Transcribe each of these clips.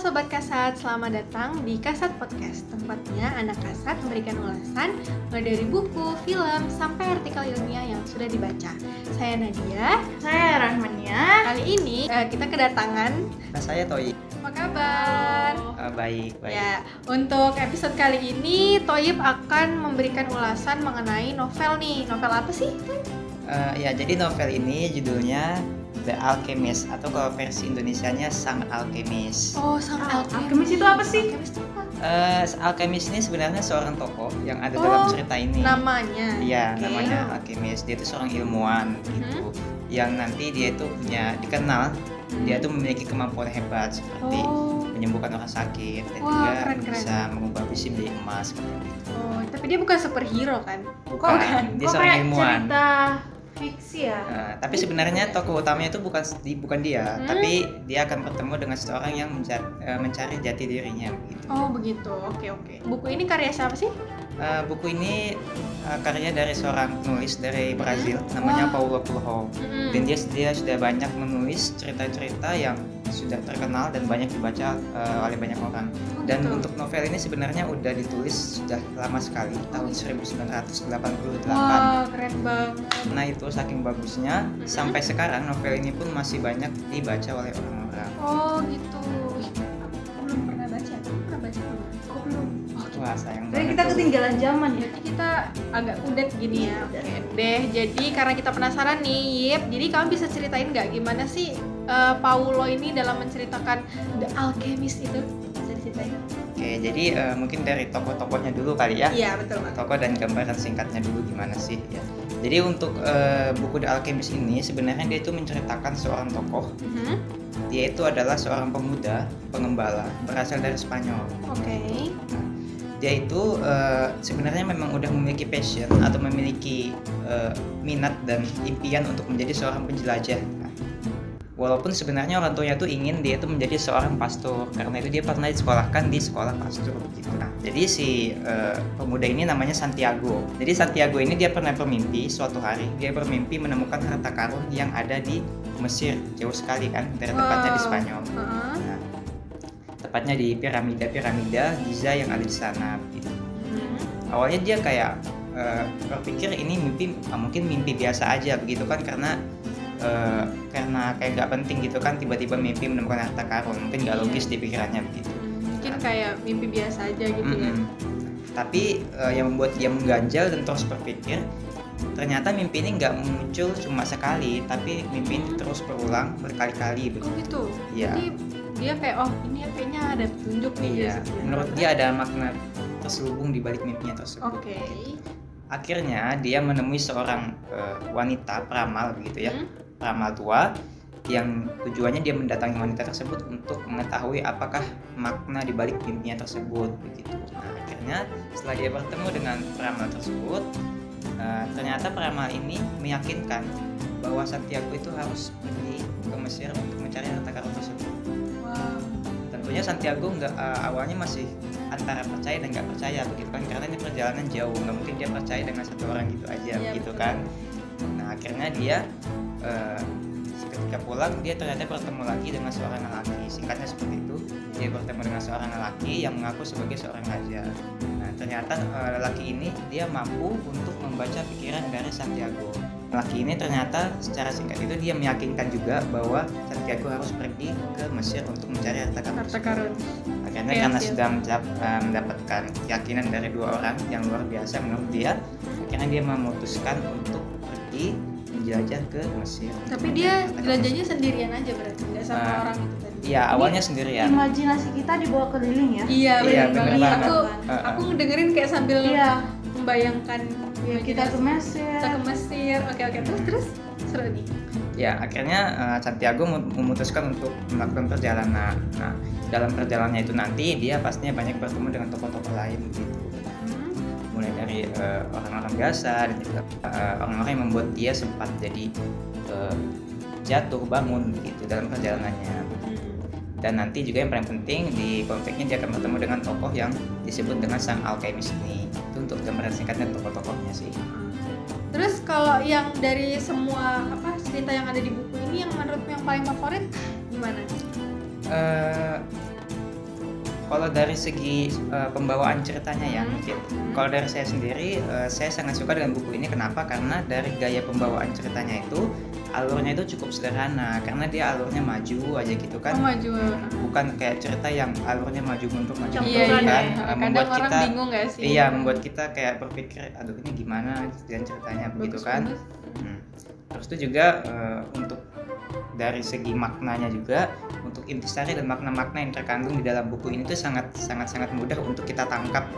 Sobat Kasat, selamat datang di Kasat Podcast Tempatnya anak Kasat memberikan ulasan mulai dari buku, film, sampai artikel ilmiah yang sudah dibaca Saya Nadia Saya Rahmania. Kali ini eh, kita kedatangan Nah, saya Toyib. Apa kabar? Ah, baik, baik. Ya, untuk episode kali ini Toyib akan memberikan ulasan mengenai novel nih Novel apa sih? Eh, ya, jadi novel ini judulnya The Alchemist atau kalau versi Indonesianya Sang Alchemist. Oh, Sang Alchemist Alchemist itu apa sih? Alchemist itu apa? Eh, Alchemist ini sebenarnya seorang tokoh yang ada Oh, dalam cerita ini. Namanya Iya, Oke. namanya Alchemist. Dia itu seorang ilmuwan gitu. Yang nanti dia itu punya dikenal dia itu memiliki kemampuan hebat seperti Oh, menyembuhkan orang sakit dan Wah, juga keren, keren. bisa mengubah besi menjadi emas seperti itu. oh, tapi dia bukan superhero kan? Bukan, bukan? dia Kok seorang kayak ilmuwan. cerita fiksi ya? Nah, tapi sebenarnya tokoh utamanya itu bukan di- bukan dia, Hmm? tapi dia akan bertemu dengan seseorang yang menca- eh, mencari jati dirinya begitu. Oh begitu, oke oke. Buku ini karya siapa sih? Eh, buku ini eh, karya dari seorang penulis dari Brazil, namanya. Paulo Coelho. Mm-mm. Dan dia dia sudah banyak menulis cerita-cerita yang sudah terkenal dan banyak dibaca eh, oleh banyak orang. Oh, Dan gitu. untuk novel ini sebenarnya udah ditulis sudah lama sekali, tahun 1988. Wah keren banget. Nah itu saking bagusnya Mm-mm. sampai sekarang novel ini pun masih banyak dibaca oleh orang-orang. Oh gitu. Sayang Jadi kita tuh. ketinggalan zaman ya. Jadi kita agak kudet gini ya. Oke deh. Jadi karena kita penasaran nih, Yip. Jadi kamu bisa ceritain nggak gimana sih eh, Paulo ini dalam menceritakan The Alchemist itu? Bisa diceritain? Oke jadi eh, mungkin dari tokoh-tokohnya dulu kali ya. Iya betul. Tokoh dan gambaran singkatnya dulu gimana sih ya. Jadi untuk eh, buku The Alchemist ini sebenarnya dia itu menceritakan seorang tokoh. Mhm. Dia itu adalah seorang pemuda pengembala berasal dari Spanyol. Oke. Dia itu eh, sebenarnya memang udah memiliki passion atau memiliki eh, minat dan impian untuk menjadi seorang penjelajah. Walaupun sebenarnya orang tuanya tuh ingin dia itu menjadi seorang pastor karena itu dia pernah disekolahkan di sekolah pastor begitu. Nah, jadi si eh, pemuda ini namanya Santiago. Jadi Santiago ini dia pernah bermimpi suatu hari dia bermimpi menemukan harta karun yang ada di Mesir jauh sekali kan dari tepatnya di. Spanyol. Tepatnya di piramida-piramida Giza yang ada di sana gitu. Mhm. Awalnya dia kayak eh, berpikir ini mimpi ah, mungkin mimpi biasa aja begitu kan karena eh, karena kayak nggak penting gitu kan tiba-tiba mimpi menemukan harta karun mungkin nggak Iya. logis di pikirannya begitu. Mungkin kayak mimpi biasa aja gitu ya. Mm-mm. Tapi eh, yang membuat dia mengganjal dan terus berpikir ternyata mimpi ini nggak muncul cuma sekali tapi mimpi ini terus berulang berkali-kali Oh begitu. gitu. Iya. Jadi dia kayak oh ini kayaknya ada petunjuk nih. Iya, gitu ya. menurut dia ada makna terselubung di balik mimpinya tersebut. Oke. Akhirnya dia menemui seorang eh, wanita peramal begitu ya, Hmm? peramal tua yang tujuannya dia mendatangi wanita tersebut untuk mengetahui apakah makna di balik mimpinya tersebut begitu. Nah, akhirnya setelah dia bertemu dengan peramal tersebut, eh, ternyata peramal ini meyakinkan bahwa Santiago itu harus pergi ke Mesir untuk mencari harta karun tersebut. Tentunya Santiago nggak eh, awalnya masih antara percaya dan nggak percaya begitu kan karena ini perjalanan jauh nggak mungkin dia percaya dengan satu orang gitu aja Iya, gitu betul. kan. Nah akhirnya dia eh, ketika pulang dia ternyata bertemu lagi dengan seorang lelaki. Singkatnya seperti itu dia bertemu dengan seorang lelaki yang mengaku sebagai seorang raja. Nah ternyata eh, lelaki ini dia mampu untuk membaca pikiran dari Santiago lelaki ini ternyata secara singkat itu dia meyakinkan juga bahwa Santiago harus pergi ke Mesir untuk mencari harta karun Harta karun. Akhirnya Oke, karena siap. sudah eh, mendapatkan keyakinan dari dua orang yang luar biasa menurut dia, akhirnya dia memutuskan untuk pergi menjelajah ke Mesir. Tapi dia jelajahnya sendirian aja berarti nggak sama Ah. orang itu tadi. Iya, awalnya sendirian. Imajinasi kita dibawa keliling ya. Iya, Iya, banget. banget. Aku Heeh. aku dengerin kayak sambil Iya. membayangkan Ya, kita ke Mesir. kita ke Mesir. Oke oke terus terus seru nih. Ya, akhirnya eh, Santiago mem- memutuskan untuk melakukan perjalanan. Nah, dalam perjalanannya itu nanti dia pastinya banyak bertemu dengan tokoh-tokoh lain gitu. Hmm. mulai dari eh, orang-orang biasa dan juga eh, orang-orang yang membuat dia sempat jadi eh, jatuh bangun gitu dalam perjalanannya dan nanti juga yang paling penting di konfliknya dia akan bertemu dengan tokoh yang disebut dengan sang alchemist ini itu untuk gambaran singkatnya tokoh-tokohnya sih Terus kalau yang dari semua apa cerita yang ada di buku ini yang menurutmu yang paling favorit gimana? Eh, kalau dari segi uh, pembawaan ceritanya ya Hmm. mungkin kalau dari saya sendiri uh, saya sangat suka dengan buku ini kenapa karena dari gaya pembawaan ceritanya itu alurnya itu cukup sederhana karena dia alurnya maju aja gitu kan Oh, maju. bukan kayak cerita yang alurnya maju mundur maju mundur Iya, iya. kan iya. Uh, Kadang membuat orang kita bingung gak sih? iya membuat kita kayak berpikir aduh ini gimana dan ceritanya begitu Bagus kan. Hmm. Terus itu juga eh, untuk dari segi maknanya juga untuk intisari dan makna-makna yang terkandung di dalam buku ini tuh sangat sangat sangat mudah untuk kita tangkap.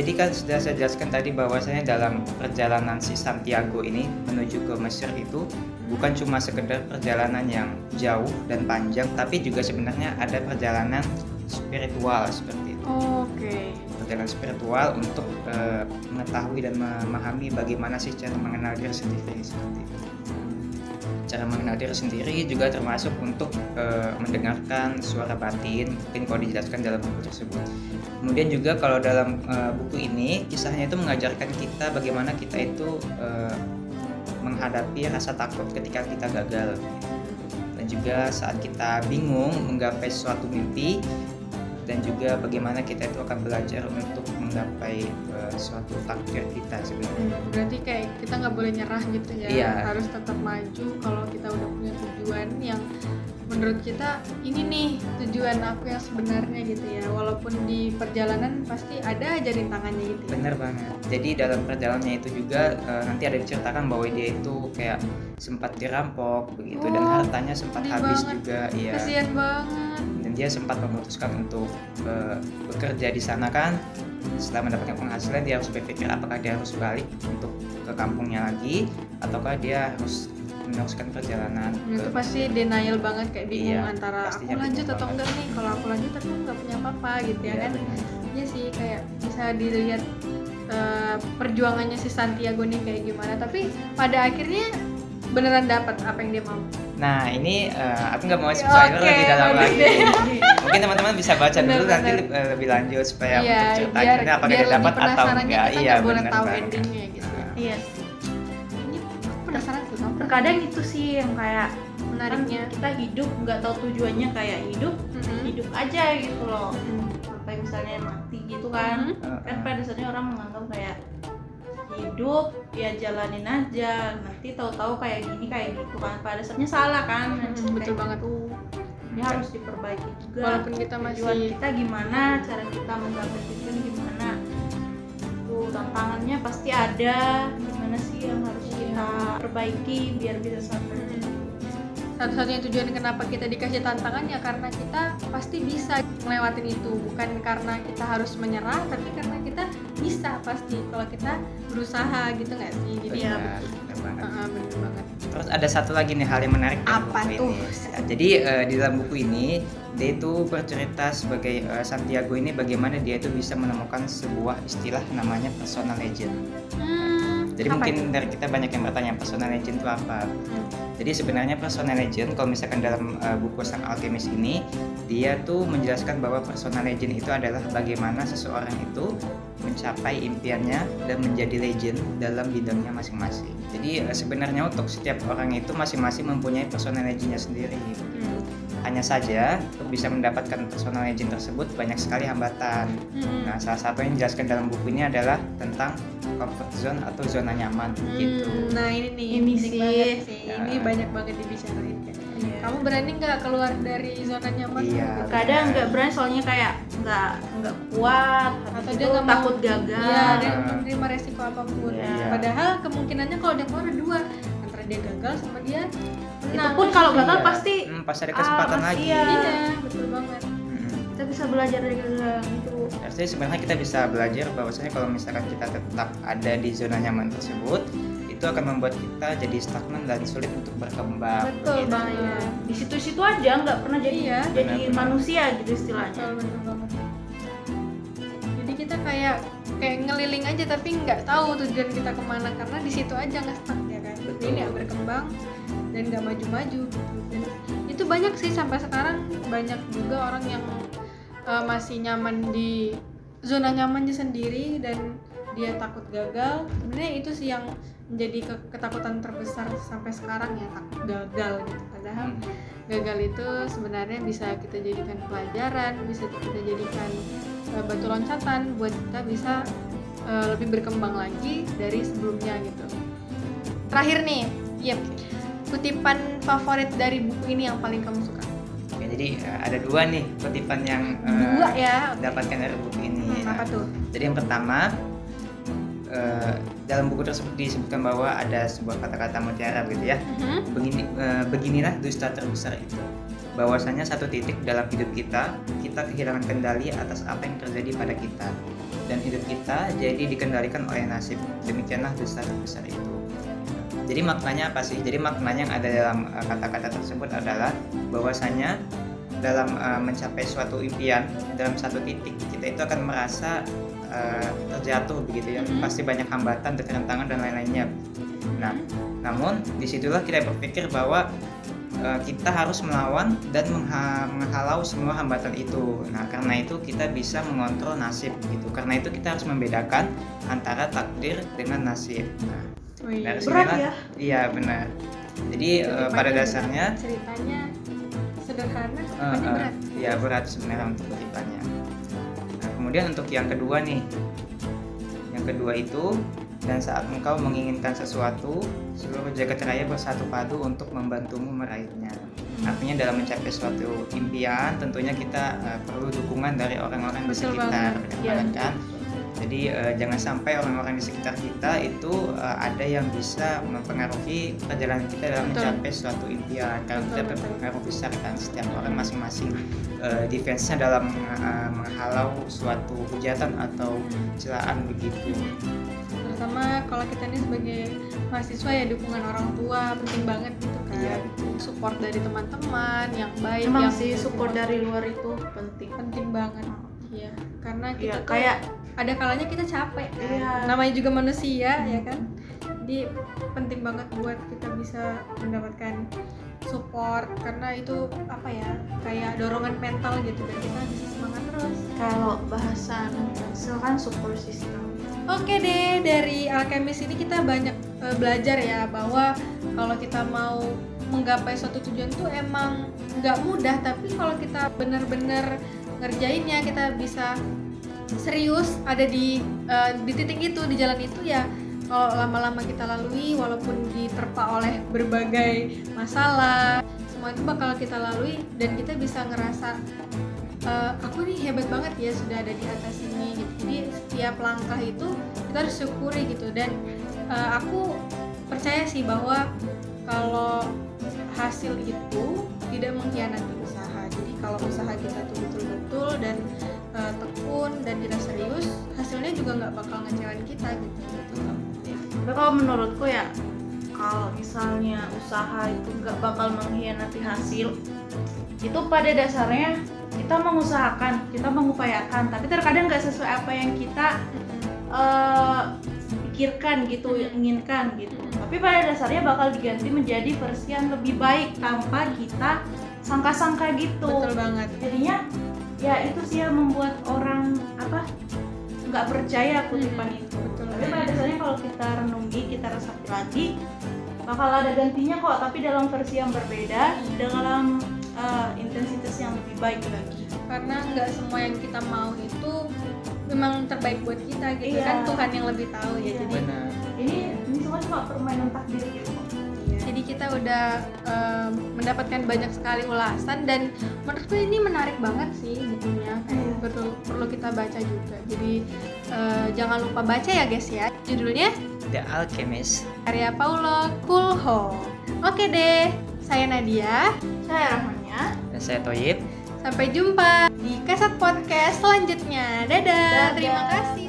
Jadi kan sudah saya jelaskan tadi bahwasanya dalam perjalanan si Santiago ini menuju ke Mesir itu bukan cuma sekedar perjalanan yang jauh dan panjang, tapi juga sebenarnya ada perjalanan spiritual seperti itu Oke. perjalanan spiritual untuk eh, mengetahui dan memahami bagaimana sih cara mengenal diri sendiri seperti itu. Cara mengenal diri sendiri juga termasuk untuk eh, mendengarkan suara batin, mungkin kalau dijelaskan dalam buku tersebut. Kemudian juga kalau dalam eh, buku ini kisahnya itu mengajarkan kita bagaimana kita itu eh, menghadapi rasa takut ketika kita gagal dan juga saat kita bingung menggapai suatu mimpi dan juga bagaimana kita itu akan belajar untuk menggapai uh, suatu takdir kita sebenarnya. Hmm, Berarti kayak kita nggak boleh nyerah gitu ya. Iya. Harus tetap maju kalau kita udah punya tujuan yang menurut kita ini nih tujuan aku yang sebenarnya gitu ya. Walaupun di perjalanan pasti ada aja rintangannya gitu. ya. Bener banget. Jadi dalam perjalanannya itu juga uh, nanti ada diceritakan bahwa dia itu kayak sempat dirampok begitu dan Oh, hartanya sempat habis banget. juga, iya. Kasihan banget. Dia sempat memutuskan untuk uh, bekerja di sana kan. Setelah mendapatkan penghasilan dia harus berpikir apakah dia harus balik untuk ke kampungnya lagi ataukah dia harus meneruskan perjalanan Itu ke pasti denial banget kayak bingung Iya, antara aku lanjut atau banget. enggak nih. Kalau aku lanjut aku nggak punya apa-apa gitu ya Iya, kan. benar. Iya sih kayak bisa dilihat eh, perjuangannya si Santiago nih kayak gimana. Tapi pada akhirnya beneran dapat apa yang dia mau. Nah ini eh, aku nggak mau spoiler lebih dalam lagi. Mungkin teman-teman bisa baca dulu Benar, nanti eh, lebih lanjut supaya Iya, untuk ceritanya biar, apakah dia dapat atau penasaran enggak. kita Iya boleh benar tahu banget. endingnya gitu. Nah, Iya. Ini aku penasaran tuh kamu Terkadang itu sih yang kayak kan menariknya. kita hidup nggak tahu tujuannya kayak hidup Mm-mm. hidup aja gitu loh. Mm. Sampai misalnya mati gitu kan. Mhm. eh, Kan pada dasarnya orang menganggap kayak hidup ya jalanin aja. Nanti tahu-tahu kayak gini kayak gitu kan. Pada dasarnya salah kan Mm, betul banget. gitu. ini harus diperbaiki juga. Walaupun kita tujuan masih kita gimana cara kita menggapai tujuan gimana. Tuh tantangannya pasti ada. Gimana sih yang harus Iya. kita perbaiki biar bisa sampai satu-satunya tujuan kenapa kita dikasih tantangan ya karena kita pasti bisa ngelewatin itu. Bukan karena kita harus menyerah tapi karena kita bisa pasti kalau kita berusaha gitu nggak sih jadi ya Benar, benar banget. Ah, bener banget Terus ada satu lagi nih hal yang menarik dari Apa buku tuh? ini. Jadi eh, di dalam buku ini dia itu bercerita sebagai eh, Santiago ini bagaimana dia itu bisa menemukan sebuah istilah namanya personal legend. hmm, Jadi apa mungkin itu? dari kita banyak yang bertanya personal legend itu apa? Hmm. Jadi sebenarnya personal legend kalau misalkan dalam uh, buku Sang Alkemis ini dia tuh menjelaskan bahwa personal legend itu adalah bagaimana seseorang itu mencapai impiannya dan menjadi legend dalam bidangnya masing-masing. Jadi uh, sebenarnya untuk setiap orang itu masing-masing mempunyai personal legendnya sendiri. Hmm. Hanya saja untuk bisa mendapatkan personal legend tersebut banyak sekali hambatan. Hmm. Nah, salah satu yang dijelaskan dalam buku ini adalah tentang comfort zone atau zona nyaman gitu. Hmm, nah ini nih Ini sih. banget sih Ya. ini banyak banget dibicarain kan Iya. kamu berani nggak keluar dari zona nyaman Iya. gitu? kadang nggak berani soalnya kayak nggak nggak kuat Atau dia nggak mau- takut gagal Iya, dia menerima resiko apa pun. Iya. Padahal kemungkinannya kalau dia keluar dua, dia gagal sama dia itu menang. pun kalau gagal Iya. pasti Hmm, pasti ada kesempatan Ah, lagi. iya. Iya, betul banget. Hmm. kita bisa belajar dari gagal gitu Artinya sebenarnya kita bisa belajar bahwasanya kalau misalkan kita tetap ada di zona nyaman tersebut, itu akan membuat kita jadi stagnan dan sulit untuk berkembang. Betul begitu. banget. Iya. di situ-situ aja nggak pernah jadi Iya. jadi Benar-benar. manusia gitu istilahnya Betul, betul banget. Jadi kita kayak kayak ngeliling aja tapi nggak tahu tujuan kita ke mana karena di situ aja nggak stuck ya nggak berkembang dan nggak maju-maju. Dan itu banyak sih sampai sekarang banyak juga orang yang uh, masih nyaman di zona nyamannya sendiri dan dia takut gagal. Sebenarnya itu sih yang menjadi ke- ketakutan terbesar sampai sekarang ya takut gagal gitu. Padahal Hmm. gagal itu sebenarnya bisa kita jadikan pelajaran bisa kita jadikan uh, batu loncatan buat kita bisa uh, lebih berkembang lagi dari sebelumnya gitu terakhir nih yep kutipan favorit dari buku ini yang paling kamu suka Ya, jadi uh, ada dua nih kutipan yang uh, dua ya dapatkan dari buku ini. Hmm, apa tuh Jadi yang pertama uh, dalam buku tersebut disebutkan bahwa ada sebuah kata-kata mutiara gitu ya. Mhm. Begini uh, beginilah dusta terbesar itu. Bahwasanya satu titik dalam hidup kita, kita kehilangan kendali atas apa yang terjadi pada kita. Dan hidup kita jadi dikendalikan oleh nasib. Demikianlah dusta terbesar itu. Jadi maknanya apa sih? Jadi maknanya yang ada dalam uh, kata-kata tersebut adalah bahwasanya dalam uh, mencapai suatu impian dalam satu titik kita itu akan merasa uh, terjatuh begitu ya. Mhm. pasti banyak hambatan tangan dan lain-lainnya. Nah namun di situlah kita berpikir bahwa uh, kita harus melawan dan mengha- menghalau semua hambatan itu. Nah karena itu kita bisa mengontrol nasib gitu. Karena itu kita harus membedakan antara takdir dengan nasib. Nah Wih, dari Berat sinilah- ya? iya benar jadi uh, pada dasarnya berat, ceritanya sederhana Uh, uh, berat ya berat sebenarnya untuk kutipannya. Nah, kemudian untuk yang kedua nih, yang kedua itu dan saat engkau menginginkan sesuatu, seluruh jagat raya bersatu padu untuk membantumu meraihnya. Artinya dalam mencapai suatu impian, tentunya kita uh, perlu dukungan dari orang-orang di sekitar, Iya. banget kan? Jadi uh, jangan sampai orang-orang di sekitar kita itu uh, ada yang bisa mempengaruhi perjalanan kita dalam Betul. mencapai suatu impian. Karena kita Betul, berpengaruh besar kan setiap orang masing-masing uh, defense-nya dalam uh, menghalau suatu hujatan atau celaan begitu. terutama kalau kita ini sebagai mahasiswa ya dukungan orang tua penting banget gitu kan Iya. support dari teman-teman yang baik Emang yang sih support dari luar itu penting. penting banget iya karena kita tuh kayak ada kalanya kita capek kan. Iya. namanya juga manusia ya kan jadi penting banget buat kita bisa mendapatkan support karena itu apa ya kayak dorongan mental gitu dan kita bisa semangat terus kalau bahasan Hansel kan support system. Oke deh, dari alkemis ini kita banyak eh, belajar ya bahwa kalau kita mau menggapai suatu tujuan tuh emang nggak mudah, tapi kalau kita benar-benar ngerjainnya, kita bisa serius ada di eh, di titik itu, di jalan itu ya. Kalau lama-lama kita lalui, walaupun diterpa oleh berbagai masalah, semua itu bakal kita lalui dan kita bisa ngerasa "Eh, aku nih hebat banget ya sudah ada di atas ini gitu. jadi setiap langkah itu kita harus syukuri gitu dan eh, aku percaya sih bahwa kalau hasil itu tidak mengkhianati kalau usaha kita tuh betul-betul dan eh, tekun dan kita serius hasilnya juga nggak bakal ngecewain kita gitu. Tapi kalau menurutku ya kalau misalnya usaha itu nggak bakal mengkhianati hasil itu pada dasarnya kita mengusahakan, kita mengupayakan, tapi terkadang nggak sesuai apa yang kita eh, pikirkan gitu, inginkan gitu. Tapi pada dasarnya bakal diganti menjadi versi yang lebih baik tanpa kita sangka-sangka gitu. betul banget Jadinya ya itu sih yang membuat orang apa nggak percaya kutipan itu. betul Tapi pada dasarnya kalau kita renungi, kita resapi lagi, bakal ada gantinya kok, tapi dalam versi yang berbeda, dalam uh, intensitas yang lebih baik lagi. karena nggak semua yang kita mau itu memang terbaik buat kita gitu Iya. kan Tuhan yang lebih tahu ya Iya. jadi Benar. Ini ini semua cuma permainan takdir gitu kok. Jadi kita udah em, mendapatkan banyak sekali ulasan dan menurutku ini menarik banget sih bukunya. Kayak Iya. perlu perlu kita baca juga. Jadi eh, jangan lupa baca ya guys ya. Judulnya The Alchemist. karya Paulo Coelho. Oke deh, saya Nadia. Saya Rahmanya. Dan saya Toyib. Sampai jumpa di Kasat Podcast selanjutnya. Dadah. Dadah. Terima kasih